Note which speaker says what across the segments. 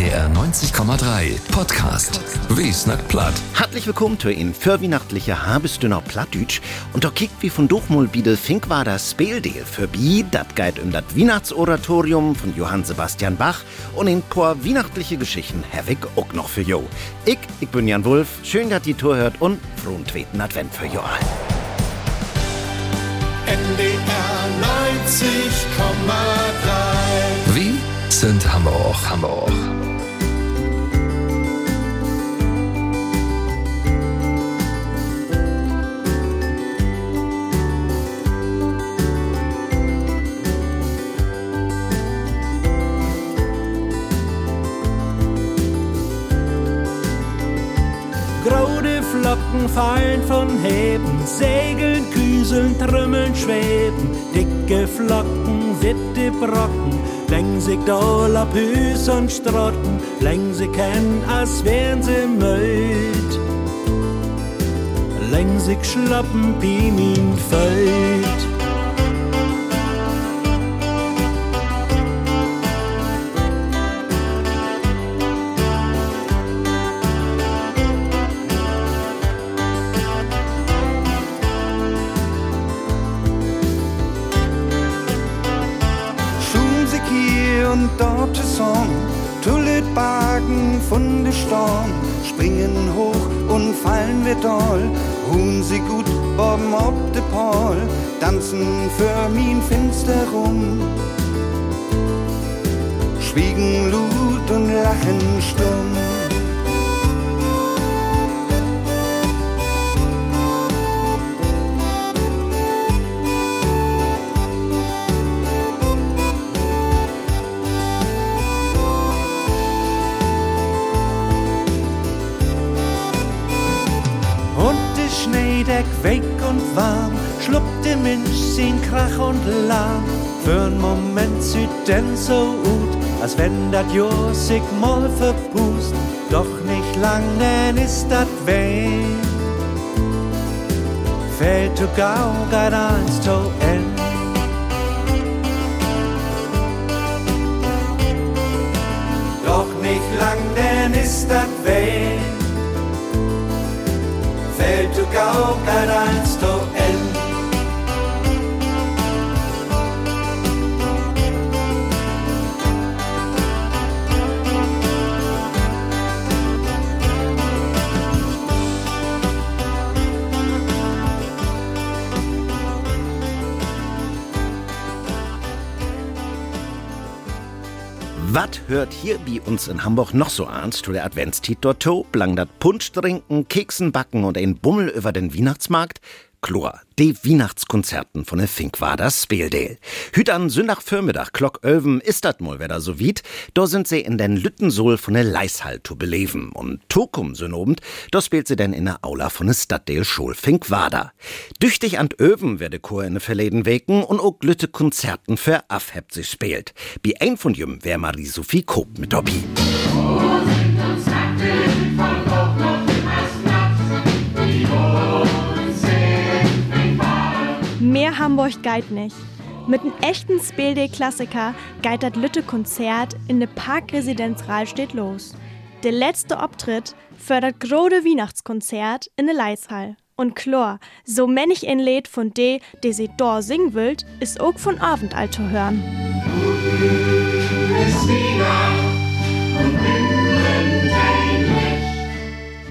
Speaker 1: NDR 90,3 Podcast. Wie snackt platt?
Speaker 2: Herzlich willkommen zu in vorweihnachtliche Habestünner Plattdütsch und da kickt wie von Durchmul biede Fink war das Speldeel für Bi, dat geht um das Weihnachtsoratorium von Johann Sebastian Bach und in paar weihnachtliche Geschichten Herwig auch noch für Jo. Ich, ich bin Jan Wulf, schön, dass die Tour hört und frohen zweiten Advent für Jo all.
Speaker 3: NDR 90,3
Speaker 1: Wie sind Hamburg, Hamburg.
Speaker 4: Graude Flocken fallen von Heben, Segeln, Küseln, Trümmeln, Schweben, dicke Flocken, witte Brocken, längsig doller Püs und Strotten, längsig kennen, als wären sie möd. Längsig schlappen, Pimin fällt. Weg und warm, schluckt der Mensch sin Krach und Lärm. Für einen Moment sieht denn so gut, als wenn dat Jahr sich mal verpust. Doch nicht lang, denn ist dat weg. Fällt zu gau, geht eins zu end. Doch nicht lang, denn ist dat weg fällt du gau
Speaker 2: Was hört hier bei uns in Hamburg noch so an zu der Adventstiet dort to? Blang dat Punsch trinken, Keksen backen und ein Bummel über den Weihnachtsmarkt? Chlor, die Weihnachtskonzerten von der Fink war das Speeldeel. Hüt an Sündagvormittag, Glock Ölven, ist dat mal wieder so wied. Da sind sie in den Lüttensohl von der Leishall zu beleben. Und Tokum synobend, da spielt sie denn in der Aula von der Stadtdeel Schul Fink Wader. Düchtig an Öven werde Chor in de verleden Weken und auch Lütte Konzerten für Afheb sie spielt. Wie ein von jüm wär Marie-Sophie Koop mit dabei.
Speaker 5: Mehr Hamburg geit nicht. Mit einem echten Speelde-Klassiker geit das Lütte-Konzert in der Parkresidenz Rahlstedt los. Der letzte Auftritt für das große Weihnachtskonzert in der Leishall. Und klar, so männig ein Lied von de, der sie da singen will, ist auch von Abendalt zu hören.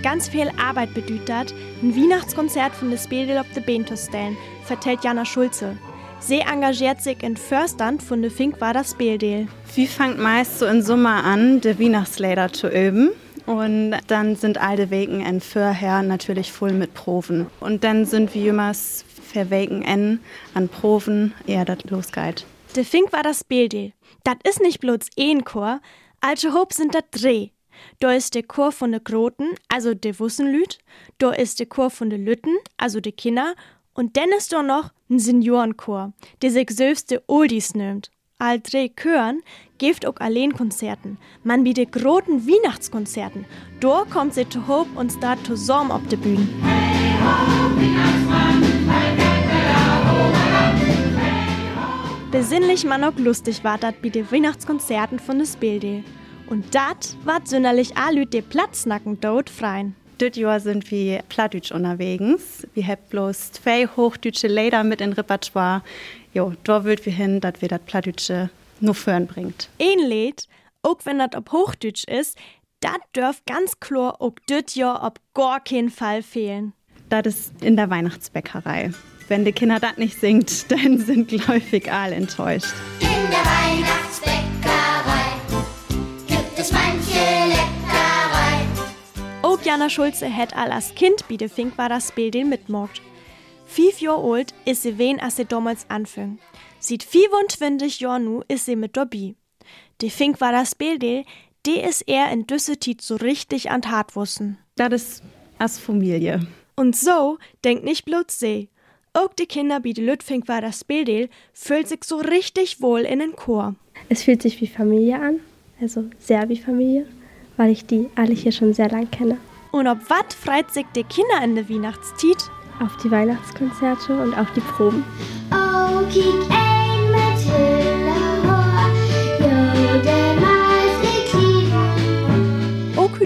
Speaker 5: Ganz viel Arbeit bedeutet, ein Weihnachtskonzert von der Speedel auf die Beine zu stellen, vertellt Jana Schulze. Sie engagiert sich in Förstand von der Fink war das Speeldeel.
Speaker 6: Wir fangen meist so im Sommer an, die Weihnachtslieder zu üben. Und dann sind alle Wegen en vorher natürlich voll mit Proben. Und dann sind wir jemals verwegen en an Proben, eher das losgeht.
Speaker 5: Der Fink war das Speeldeel. Das ist nicht bloß ein Chor, also Hob sind das drei. Da ist der Chor von de Groten, also de Wussenlüt. Da ist der Chor von de Lütten, also de Kinder. Und dann ist da noch ein Seniorenchor, der sich selbst de Oldies nimmt. All drei Chören gibt auch allein Konzerten. Man bietet großen Weihnachtskonzerten. Da kommt sie zu Hob und start zusammen auf de Bühne. Besinnlich man auch lustig war dat bei de Weihnachtskonzerten von des Bilde. Und dat wat sünderlich alüt de Platznacken dort freien.
Speaker 6: Dit Jahr sind wir plattdütsch unterwegs. Wir haben bloß zwei hochdeutsche Leder mit in Repertoire. Jo, da wollt wir hin, dass wir das plattdütsche nur fören bringt.
Speaker 5: Ein Lied, auch wenn das ob Hochdeutsch ist, dat dürft ganz klar auch dit Jahr ob gar keinen Fall fehlen.
Speaker 6: Das ist in der Weihnachtsbäckerei. Wenn die Kinder das nicht singt, dann sind gläufig alle enttäuscht.
Speaker 7: In der Weihnachtsbäckerei
Speaker 5: Jana Schulze hat all als Kind bei de Fink war das Bild den mitmogt. Fünf Jahre alt ist sie wen, als sie damals anfing. Sieht 25 Jahre nu ist sie mit dabei. De Fink war das Bild, die ist er in Düssetit so richtig an Tat wussen.
Speaker 6: Das ist als Familie.
Speaker 5: Und so denkt nicht bloß sie. Auch die Kinder wie die Lütfink war das Bildel fühlt sich so richtig wohl in den Chor.
Speaker 8: Es fühlt sich wie Familie an, also sehr wie Familie, weil ich die alle hier schon sehr lang kenne.
Speaker 5: Und ob wat freit sich die Kinder in der Weihnachtstiet?
Speaker 8: Auf die Weihnachtskonzerte und auf die Proben.
Speaker 7: Oh, kiek ein mit Hülle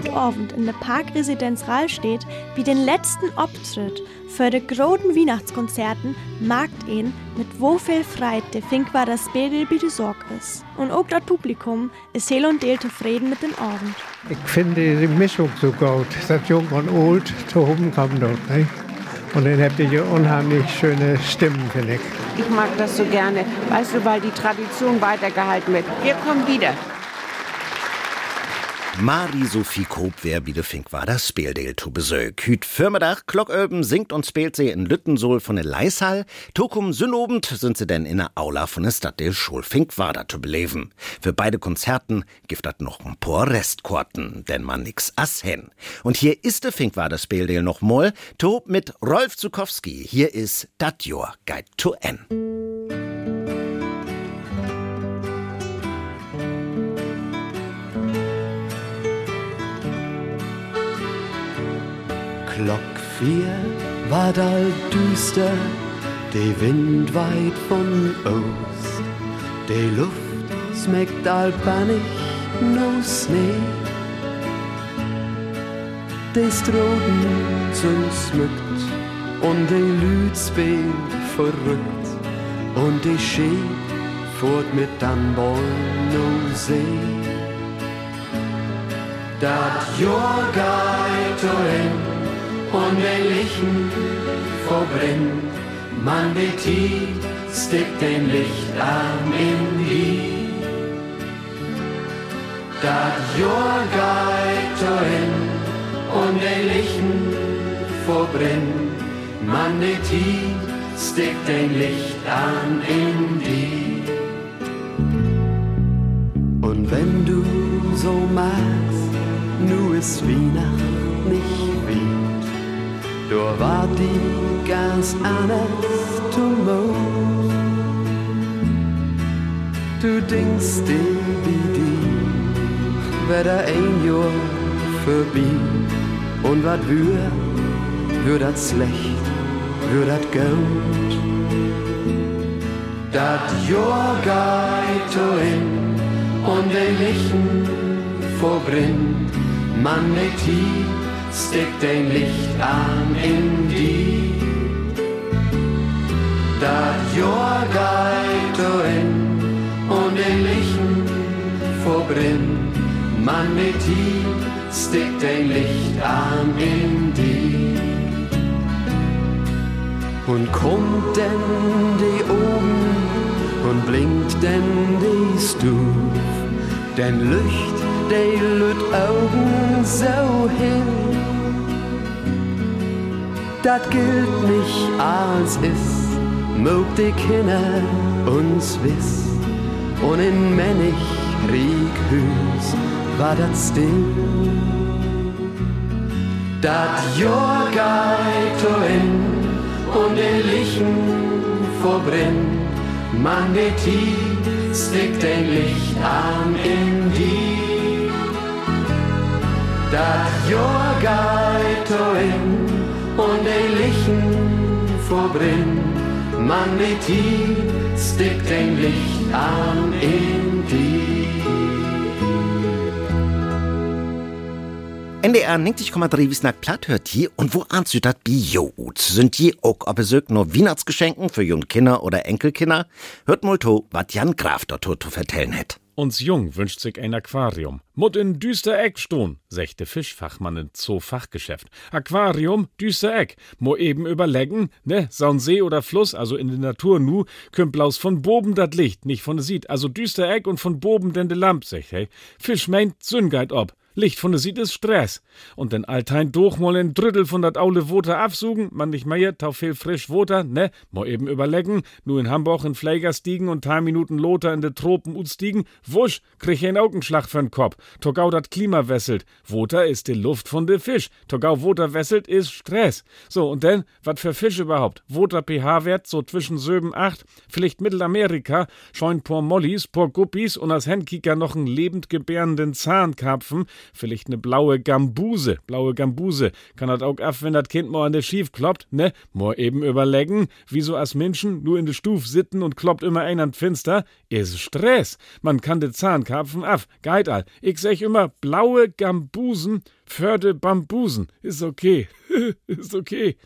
Speaker 7: lieb.
Speaker 5: Auch heute Abend in der Parkresidenz Rahlstedt wie den letzten Auftritt für die großen Weihnachtskonzerten magt ihn, mit wo viel Freit der Fink war das Bildel wie die Sorg ist. Und auch das Publikum ist hell und deel zufrieden mit dem Abend.
Speaker 9: Ich finde die Mischung so gut, dass Jung und Old zu oben kommen dort. Ne? Und dann habt ihr unheimlich schöne Stimmen, finde ich.
Speaker 10: Ich mag das so gerne, weißt du, weil die Tradition weitergehalten wird. Wir kommen wieder.
Speaker 2: Marie-Sophie Koop wer bi de Fink war das Speeldeel zu Besök. Hüt Firmedach, Glocköben singt und spielt sie in Lüttensol von der Leishall. Tokum Sünnobend sind sie denn in der Aula von der Stadtdeel Schulfink war da zu beleben. Für beide Konzerten gibt dat noch ein paar Restkorten, denn man nix ass hen. Und hier ist de Fink war das Speeldeel noch mal, to mit Rolf Zukowski. Hier ist Dat Jor Guide to N.
Speaker 11: Glock vier war all düster, de Wind weit von aus. De Luft smeckt all bannig no Schnee. De Stroden sind smückt und de spielt verrückt und de Schee fort mit dann no See. Dat Jahr geht Lichten verbrennt. Man betit, stickt den Lichtarm in die. Dat hin und den Lichten verbrennt. Man betit, stickt den Lichtarm in die. Und wenn du so magst, nu ist Weihnacht nicht wie. Da war die ganz anders Tumult. Du denkst dir wie die, da ein Jahr vorbei. Und wat wür, wür dat schlecht, wür dat gut. Dat Jahr geht hin und den Lichten verbrennt. Man mit hier stick den Licht an in die. Dat geht hin und den Lichten verbrennt. Man mit die, stick den Licht an in die. Und kommt denn die oben und blinkt denn die Stuf, denn Licht, die lüt Augen so hin dat gilt nicht als ist, mögt die Kinder uns wiss. Und in Männig Krieg Hüs war dat still. Dat Jahr geht hin und den Lichten verbrennt. Man geht hier, stickt den Licht an in die. Dat hin und den Lichten verbrennt. Man mit hier stickt den Licht an in die.
Speaker 2: NDR 90,3 Wiesnack platt hört hier und wo anzütert Bio ut. Sind die auch ob es nur Weihnachtsgeschenken für jung Kinder oder Enkelkinder? Hört mal to, wat Jan Graf dort zu vertellen hat.
Speaker 12: Uns Jung wünscht sich ein Aquarium. Mut in düster Eck stun, der Fischfachmann in Zoo-Fachgeschäft. Aquarium, düster Eck. Mo eben überlegen, ne, saun See oder Fluss, also in der Natur nu, kümmt blaus von Boben dat Licht, nicht von Sied. Also düster Eck und von Boben denn de Lamp, sagt hey. Fisch meint Süngeit ob. Licht von der Sied ist Stress. Und den Altein durchmol ein Drittel von dat aule Woter absugen, man nicht mehr, tau viel frisch Woter, ne, mo eben überlegen, nur in Hamburg in Pfleger stiegen und paar Minuten Loter in de Tropen ut stiegen, wusch, krieg ich ein Augenschlag für'n Kopf. Togau dat Klima wesselt. Woter ist die Luft von de Fisch. Togau Woter wesselt ist Stress. So, und denn, wat für Fisch überhaupt? Woter pH-Wert so zwischen 7, 8, vielleicht Mittelamerika, scheun por Mollis, por Guppies und als Handkicker noch einen lebend gebärenden Zahnkarpfen, vielleicht ne blaue Gambuse, blaue Gambuse. Kann dat auch af, wenn dat Kind mal an der Schief kloppt, ne? Mo eben überlegen, wieso as Menschen nur in de Stuf sitten und kloppt immer ein an Finster? Is Stress. Man kann de Zahnkarpfen af. Geit all. Ich sag immer blaue Gambusen für de Bambusen. Is okay. Is okay.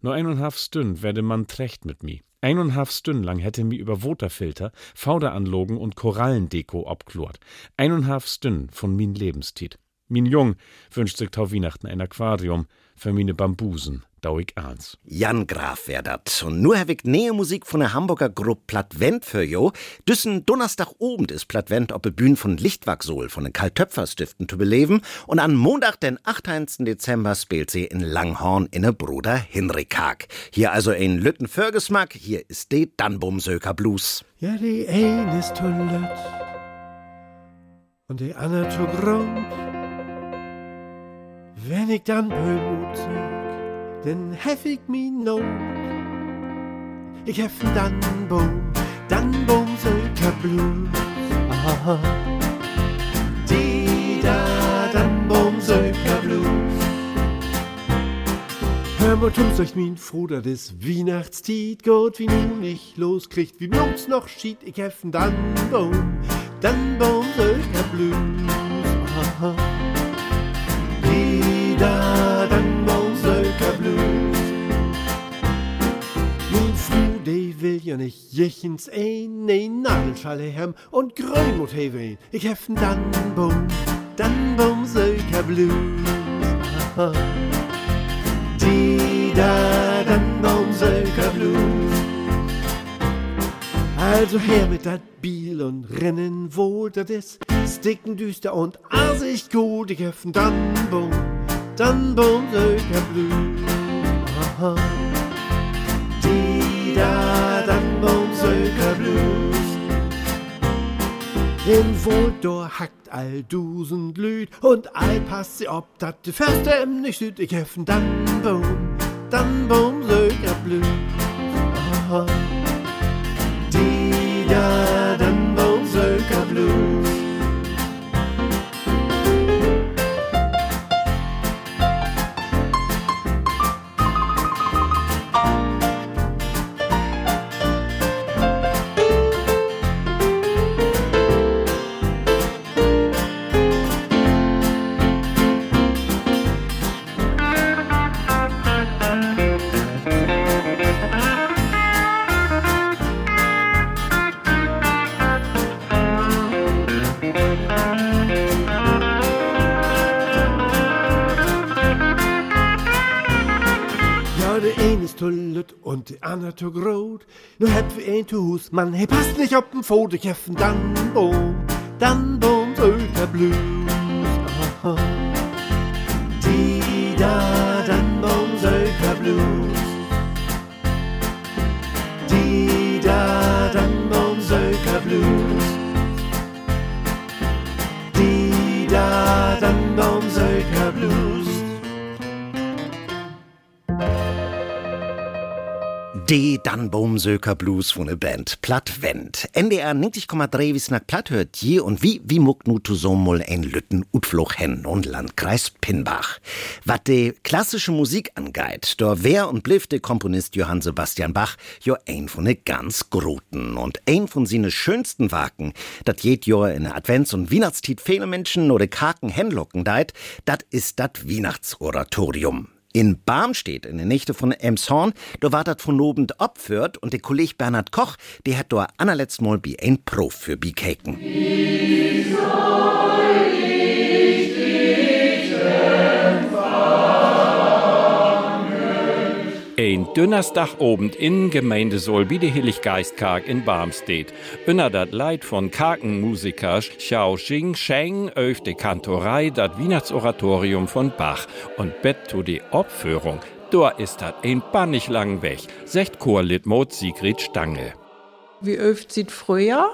Speaker 12: Nur eineinhalb Stunden werde man trecht mit mi. Eineinhalb Stunden lang hätte mi über Waterfilter, Fauderanlogen und Korallendeko obklurt. Eineinhalb Stunden von min Lebenstiet. Min Jung wünscht sich tau Weihnachten ein Aquarium für mine Bambusen. Dauig eins.
Speaker 2: Jan Graf wär dat. Und nur hab ich nähe Musik von der Hamburger Gruppe Plattvent für jo. Düssen Donnerstag oben ist Plattvent op de Bühne von Lichtwachsol von den Karl-Töpfer-Stiften zu beleben. Und an Montag, den 18. Dezember, spielt sie in Langhorn in ne Bruder Hinrik Haag. Hier also ein Lütten Förgesmack, hier ist de Dannbumsöker Blues.
Speaker 13: Ja, die eine ist Toilette und die andere zu Grund. Wenn ich dann Böhmut sag, dann hef ich mi Not. Ich hef n Dannenbaum, Dannenbaumsöker Blues. Aha. Die da Dannenbaumsöker Blues. Hör mal, euch min dat is Weihnachtstied geht, wie nu nicht loskriegt, wie uns noch schied, ich hef n Dannenbaum, Dannenbaumsöker Blues. Aha. Da Blues. Min Frau, die will ja nicht jechens ein, ne Nadelschale hem und Grünmut hewen. Ich hef n Dannenbaum, Dannenbaumsöker Blues. Aha. Die da Dannenbaumsöker Blues. Also her mit dat Biel und rennen wohl, dat is sticken düster und asig gut. Ich hef n Dannenbaum, Dannenbaumsöker Blues. Aha. Die da Dannenbaumsöker Blues. In Wohldor hackt all dusend Lüd und all passt sie ob, dat de Förste em nicht süd. Ich hef n Dannenbaum, Dannenbaumsöker Blues. Aha. Die der andere zu grot. Nur hätt wir ein zu Hus, Mann, hey, passt nicht auf den Foto, ich hef n Dannenbaum, Dannenbaum, Söker Blues. Aha. Die da Dannenbaum, Söker Blues. Die da Dannenbaum, Söker Blues. Die da Dannenbaum, Söker Blues.
Speaker 2: Die Dannbaumsöker Blues von der Band Plattwend. NDR 90,3 wie nach Platt hört je und wie, wie muckt nu zu so mal ein Lütten Utfluch hen und Landkreis Pinnbach. Wat de klassische Musik angeht, da wär und bliff de Komponist Johann Sebastian Bach jo ein von de ganz Groten und ein von sine schönsten Waken, dat jed Jahr in der Advents- und Weihnachtstiet viele Menschen oder Kaken henlocken deit, dat ist dat Weihnachtsoratorium. In Barmstedt, in der Nächte von Emshorn, da war dat von Lobend opführt und der Kollege Bernhard Koch, der hat da allerletzt mal bi ein Prof für bi Kaken.
Speaker 14: Dünnerstagobend in Gemeinde Solbi de Hilliggeistkarg in Barmstedt. Unter dat Leid von Kakenmusiker Xiao Xing Sheng öf de Kantorei dat Weihnachtsoratorium von Bach und bett to die Opführung. Da ist dat ein bannig lang weg, secht Chorlitmod Sigrid Stange.
Speaker 15: Wie öft sieht früher,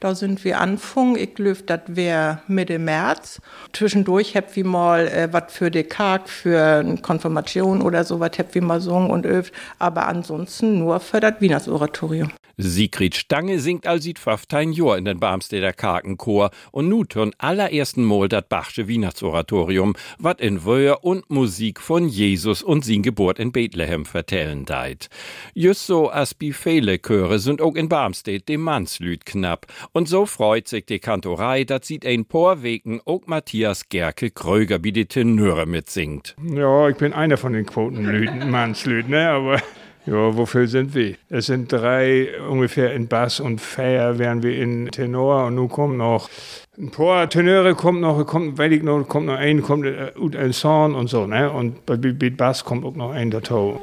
Speaker 15: da sind wir anfangen. Ich glaube, das wäre Mitte März. Zwischendurch hab wir mal äh, was für die Karg, für eine Konfirmation oder so was hab wir mal sungen und öft. Aber ansonsten nur für das Wienersoratorium.
Speaker 14: Sigrid Stange singt sieht 15 Jahr in den Barmsteder Karkenchor und nu turn allerersten Mal dat Bachsche Weihnachtsoratorium, wat in Wöhr und Musik von Jesus und sin Geburt in Bethlehem vertellen deit. Just so as bi viele Chöre sind auch in Barmstedt dem Mannslüd knapp und so freut sich die Kantorei, dat sieht ein paar Wegen auch Matthias Gerke Kröger bi die Tenöre mitsingt.
Speaker 16: Ja, ich bin einer von den Quotenlüden, Mannslüden, ne, aber ja, wofür sind wir? Es sind drei ungefähr in Bass und Fair wären wir in Tenor und nun kommt noch ein paar Tenöre kommt noch, kommt, weil ich noch, kommt noch ein, kommt äh, ut ein Song und so, ne? Und bei, Bass kommt auch noch ein dazu.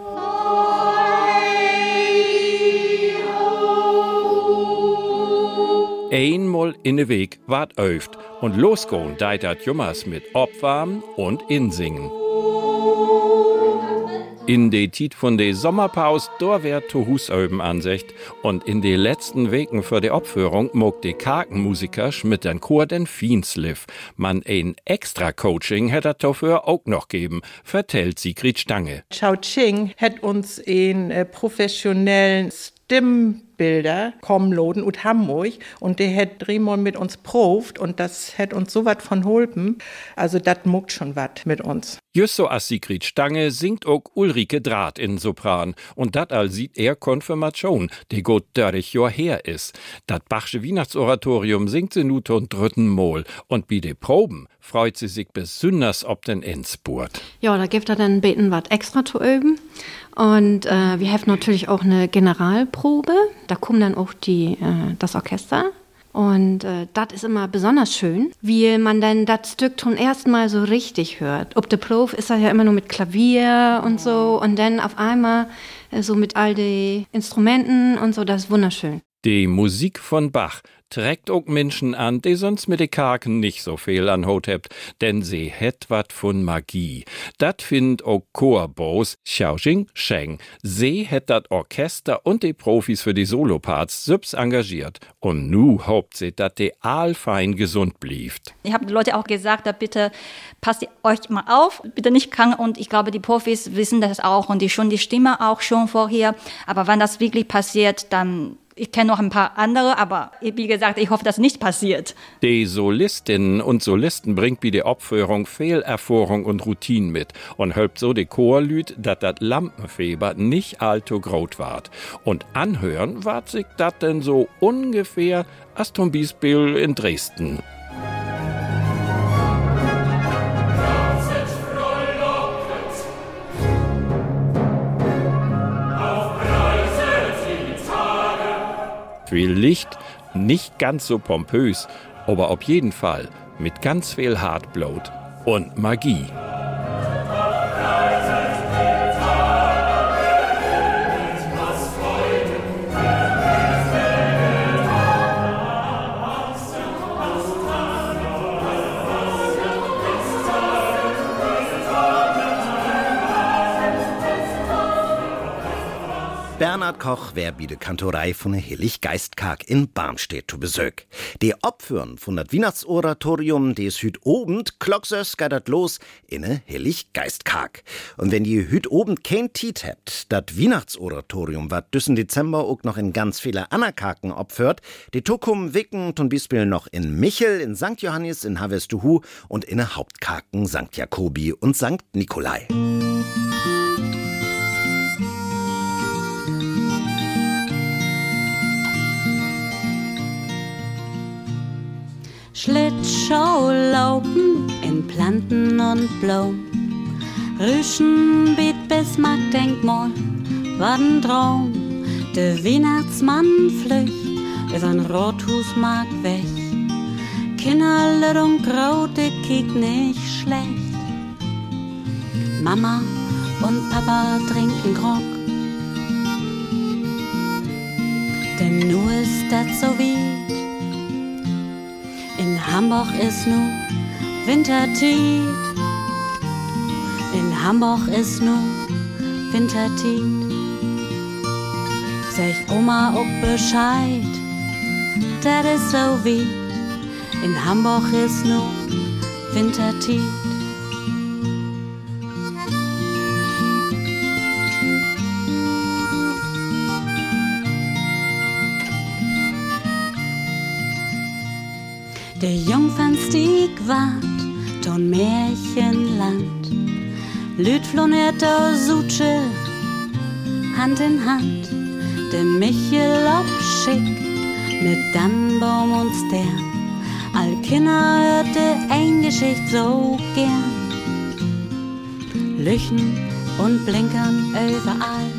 Speaker 14: Einmal in de Weg wart öft und losgehen deit dat Jummers mit Obwarmen und Insingen. In de Tiet von de Sommerpaus, da wär to Husöben und in de letzten Wegen für de Opführung mog de Karkenmusiker mit den Chor den Fiensliff. Man ein extra Coaching hätte dafür auch noch geben, vertellt Sigrid Stange.
Speaker 15: Chao Ching hat uns in äh, professionellen Stimmbilder kommen loden ut Hamburg und der hat dreimal mit uns proft und das hat uns so wat von holpen. Also dat muckt schon wat mit uns.
Speaker 14: Just so as Sigrid Stange singt auch Ulrike Draht in Sopran und dat all sieht er Konfirmation, die gut dörrig Jahr her is. Dat Bachsche Weihnachtsoratorium singt sie nut und dritten Mol und bi de Proben freut sie sich besonders ob den Endspurt.
Speaker 17: Ja, da gibt er dann beten was extra zu üben. Und äh, wir haben natürlich auch eine Generalprobe. Da kommen dann auch die, äh, das Orchester. Und äh, das ist immer besonders schön, wie man dann das Stück zum ersten Mal so richtig hört. Ob der Prof ist das ja immer nur mit Klavier und so und dann auf einmal äh, so mit all den Instrumenten und so, das ist wunderschön.
Speaker 14: Die Musik von Bach trägt auch Menschen an, die sonst mit de Kaken nicht so viel an hebt, denn sie het wat von Magie. Dat find auch Chorbos Xiaoxing Sheng. Sie het dat Orchester und die Profis für die Soloparts sübs engagiert. Und nu haupt sie, dat de allfein gesund blieft.
Speaker 18: Ich habe die Leute auch gesagt, da bitte passt euch mal auf, bitte nicht krank. Und ich glaube, die Profis wissen das auch und die schon die Stimme auch schon vorher. Aber wenn das wirklich passiert, dann ich kenne noch ein paar andere, aber wie gesagt, ich hoffe, dass nicht passiert.
Speaker 14: Die Solistinnen und Solisten bringt wie die Opführung Fehlerfahrung und Routine mit und hölpt so die Chorlüd, dat dat Lampenfieber nicht allzu groß ward. Und anhören ward sich dat denn so ungefähr as zum Beispiel in Dresden. Viel Licht, nicht ganz so pompös, aber auf jeden Fall mit ganz viel Heartblut und Magie.
Speaker 2: Koch wär bi de Kantorei von der Hillig Geistkag in Barmstedt zu Besuch. Die Opfern von dat Weihnachtsoratorium, des hüt obend, klocksös geidert los in ne Hillig Geistkag. Und wenn die hüt obend kein Tiet hebt, dat Weihnachtsoratorium wat düssen Dezember auch noch in ganz viele Anakaken opfert, die Tukum wicken zum Beispiel noch in Michel, in St. Johannes, in Havestuhu und in ne Hauptkaken St. Jakobi und St. Nikolai.
Speaker 19: Schlittschuh laufen in Planten und Blumen. Rüschen biet Bismarck-Denkmal, war ein Traum. Der Weihnachtsmann flücht übern Rothusmarkt weg. Kinderle und Graute kiek nicht schlecht. Mama und Papa trinken Grog. Denn nu ist dat so weit. Hamburg ist nu Wintertied. In Hamburg ist nu Wintertied. Sag Oma auch Bescheid, dat is so wie. In Hamburg ist nu Wintertied. Der Jungfernstieg ward ton Märchenland. Lüt flonert der Suche Hand in Hand. Der Michel schick mit Dannbaum und Stern. All Kinder hörte ein Geschicht so gern. Lüchen und Blinkern überall.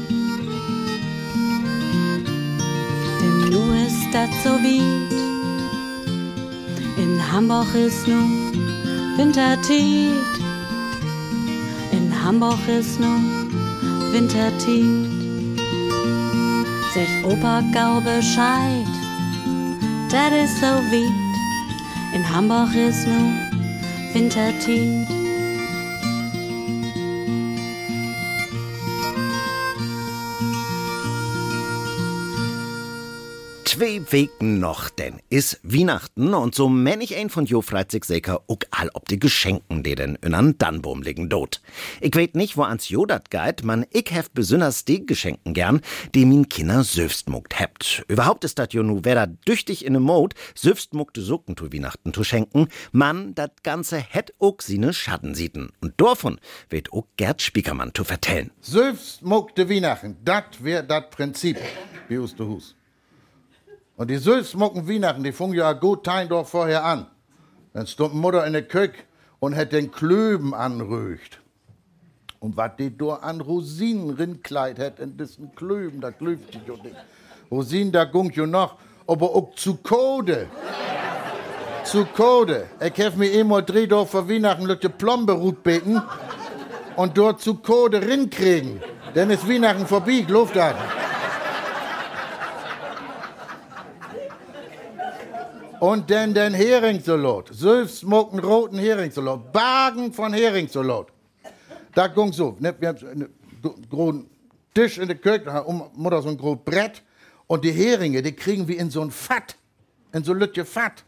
Speaker 19: Denn nu ist dat so weit. Hamburg ist nu Wintertied. In Hamburg ist nu Wintertied. Sech Opa gau Bescheid, dat is so weit. In Hamburg ist nu Wintertied.
Speaker 2: Zwei Wegen noch, denn is Weihnachten und so männ ich ein von Jo sicher auch all ob die Geschenken, die denn in an Dannbaum liegen dort. Ich weet nicht, wo ans Jodat geht, man ich heft besonders die Geschenken gern, die min Kinder muckt hebt. Überhaupt ist dat jo nu wer da düchtig in ne Mod, selbst muckte Socken zu Weihnachten zu schenken, man dat Ganze het auch sine Schatten sieten. Und davon wird auch Gerd Spiekermann zu vertellen.
Speaker 20: Muckte Weihnachten, dat wär dat Prinzip, wie us du hus. Und die Sülzmucken Weihnachten, die fungen ja gut Tein doch vorher an. Dann stund Mutter in der Küche und hat den Klöben anrücht. Und was die da an Rosinen rinkleid in diesen Klöben, da klüft die jo nicht. Rosinen, da gung jo noch, aber auch zu Kode. zu Kode. Ich hef mir einmal drei doch vor Weihnachten Lütte Plombe rut beten und dort zu Kode rinkriegen. Denn ist Weihnachten vorbei, glaubt das. Und dann den Heringssalat. Selbstmucken roten Heringssalat. Bagen von Heringssalat. Da ging so. Ne, wir haben einen großen Tisch in der Küche, da hat Mutter so ein großes Brett. Und die Heringe, die kriegen wir in so ein Fat. In so Lütje Fat.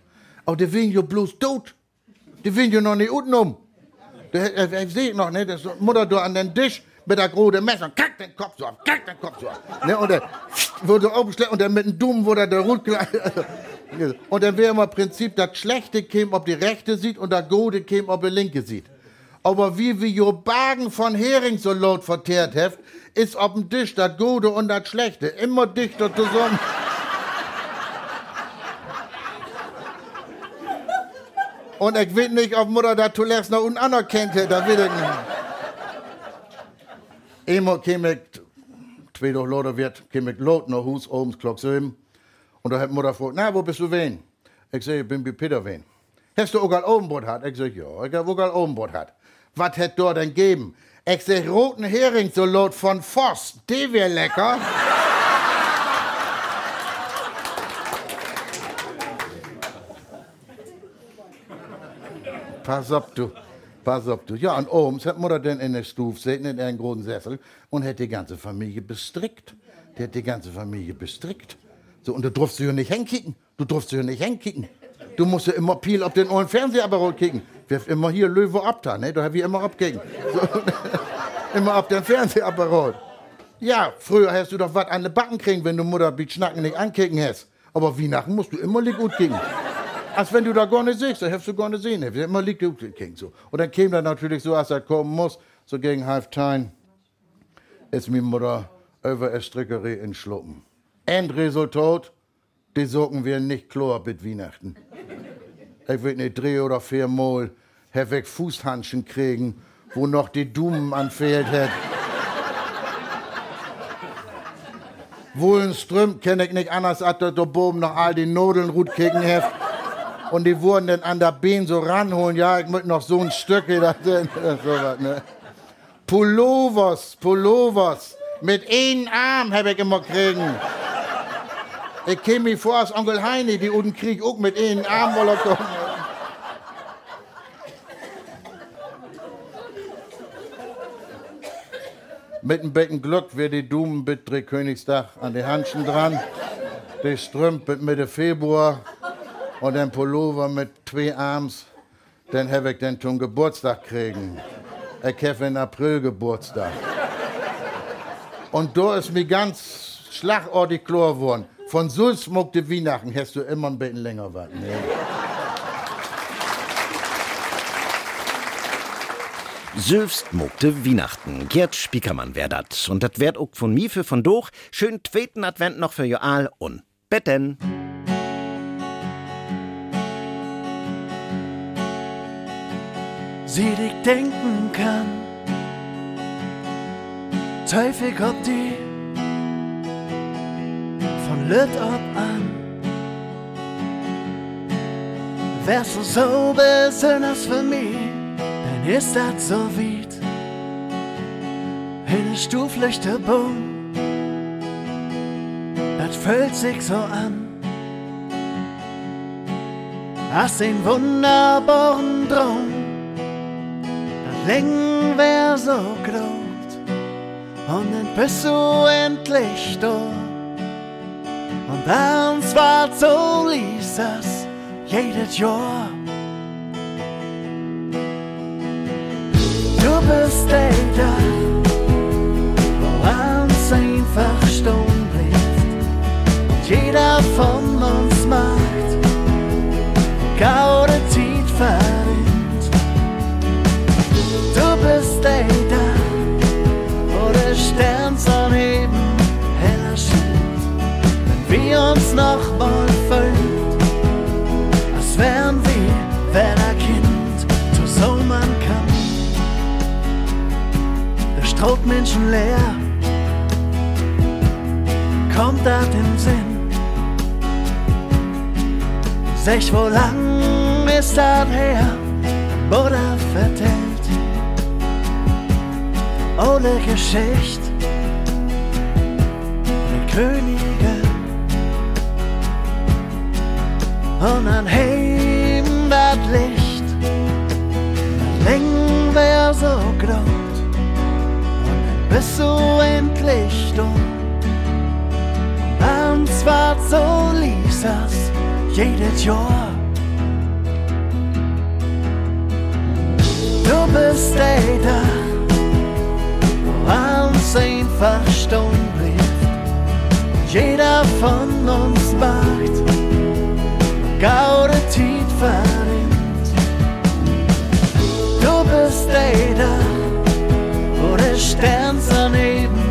Speaker 20: Aber die werden ja bloß tot. Die werden ja noch nicht unten um. Ich sehe noch, ne, das Mutter da an den Tisch mit der großen Messer, kack den Kopf so auf, kack den Kopf so auf. Ne, und dann wurde aufgestellt und dann mit dem Dumm wurde der Rut Und dann wäre immer Prinzip, das Schlechte käme, ob die Rechte sieht und das Gute käme, ob die Linke sieht. Aber wie wir jo Bagen von Hering so laut verteert heft, ist auf dem Tisch das Gute und das Schlechte immer dichter zusammen. Und ich will nicht, ob Mutter das zuletzt noch unten anerkennt hätte, das will ich nicht. Einmal käme ich, zwei Leute wird, käme ich laut nach Hus, oben, Glock 7. Und da hat Mutter gefragt, na, wo bist du wen? Ich sag, ich bin bei Peter wen. Hast du auch al Obenbrot hat? Ich sag, ja, ich hab auch al Obenbrot hat. Was hätt dort denn geben? Ich sag, roten Heringssalat von Voss, die wär lecker. Pass auf, du. Pass auf, du. Ja, und oben hat Mutter dann in der Stufe sitzen, in einem großen Sessel, und hat die ganze Familie bestrickt. der hat die ganze Familie bestrickt. So, und du durfst hier nicht hinkicken. Du durfst hier nicht hinkicken. Du musst ja immer viel auf den ollen Fernsehapparat kicken. Wirf immer hier Löwe ab da, ne? Da hab ich immer abkicken. So, immer auf den Fernsehapparat. Ja, früher hast du doch was an den Backen kriegen, wenn du Mutter mit Schnacken nicht ankicken hast. Aber Weihnachten musst du immer gut kicken. Als wenn du da gar nicht siehst, da hast du gar nicht sehen. Hast. Immer lieg gut kicken, so. Und dann käme dann natürlich so, als er kommen muss, so gegen Halftime, ist mir Mutter über eine Strickerei in Schluppen. Endresultat, die sorgen wir nicht klar mit Weihnachten. Ich will nicht drei oder vier Mal Herr weg Fußhandschen kriegen, wo noch die Dumen anfehlt hat. Wohlenström kenne ich nicht anders, als dass da oben noch all die Nudeln gut kicken heft. Und die wurden dann an der Bein so ranholen, ja, ich möchte noch so ein Stück, das, so was, ne? Pullovers, Pullovers. Mit einem Arm habe ich immer kriegen. Ich käme mir vor als Onkel Heini, die unten Krieg auch mit einem Arm wollen kommen. Mit dem Becken Glück wird die Dumen mit Königstag an die Handschen dran. Die Strümp mit Mitte Februar und den Pullover mit zwei Arms. Dann habe ich den zum Geburtstag kriegen. Ich habe in April Geburtstag. Und da ist mir ganz schlagortig klar geworden. Von Sulzmuckte Weihnachten hast du immer ein bisschen länger warten. Nee.
Speaker 2: Sülfst muckte Weihnachten. Gerd Spiekermann wär dat. Und dat werd auch von mir für von doch. Schön zweiten Advent noch für Joal und Betten.
Speaker 21: sie dich denken kann. Teufel kommt die von Lütt ab an. Wärst du so besonders für mich, dann ist das so weit. In Stuflichter Boom, das fühlt sich so an. Hast den wunderbaren Traum, das Längen wär so groß. Und dann bist du endlich da. Und dann war so lies das jedes Jahr. Du bist der wo uns einfach stumm bleibt. Und jeder von uns macht, gaude Tiet verrinnt. Du bist der wir uns noch mal fühlen, als wären wir, wenn ein Kind zu so man kann. Der Stroh Menschen leer, kommt das im Sinn. Sech, wo lang ist das her, Mutter vertellt. Ohne Geschichte, der Und dann heben das Licht, Längen wär so groß. Und dann bist du endlich da. Und zwar so lief das jedes Jahr. Du bist der da, wo uns einfach stumm bleibt. Jeder von uns macht, gaude Tiet verrinnt. Du bist der da, wo der Stern daneben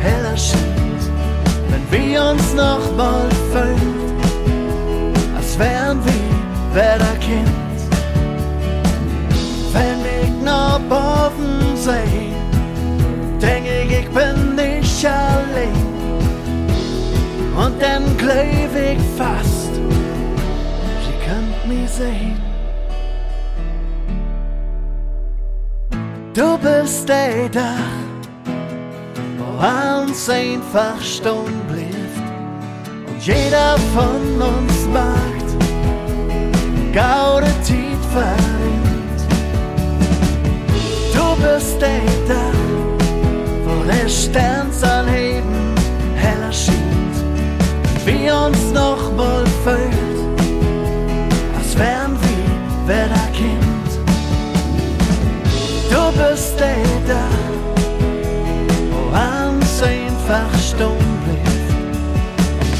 Speaker 21: heller scheint. Wenn wir uns noch mal fühlen, als wären wir wer der Kind. Wenn ich noch offen seh, denk ich, ich bin nicht allein. Und dann glaub ich fast, mich sehen. Du bist der da, wo uns einfach stumm bleibt. Und jeder von uns macht, gaude Tiet verrinnt. Du bist der da, wo der Stern sein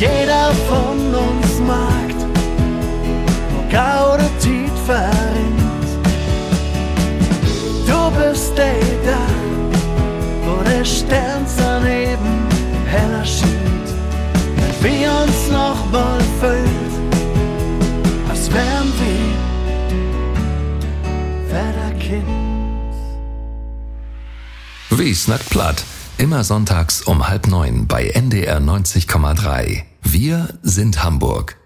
Speaker 21: Jeder von uns wo gaude Tiet verrinnt. Du bist der da, wo der Stern daneben heller schien, wenn wir uns noch mal füllt, als wären wir Wetterkind.
Speaker 1: Wie snackt platt? Immer sonntags um halb neun bei NDR 90,3. Wir sind Hamburg.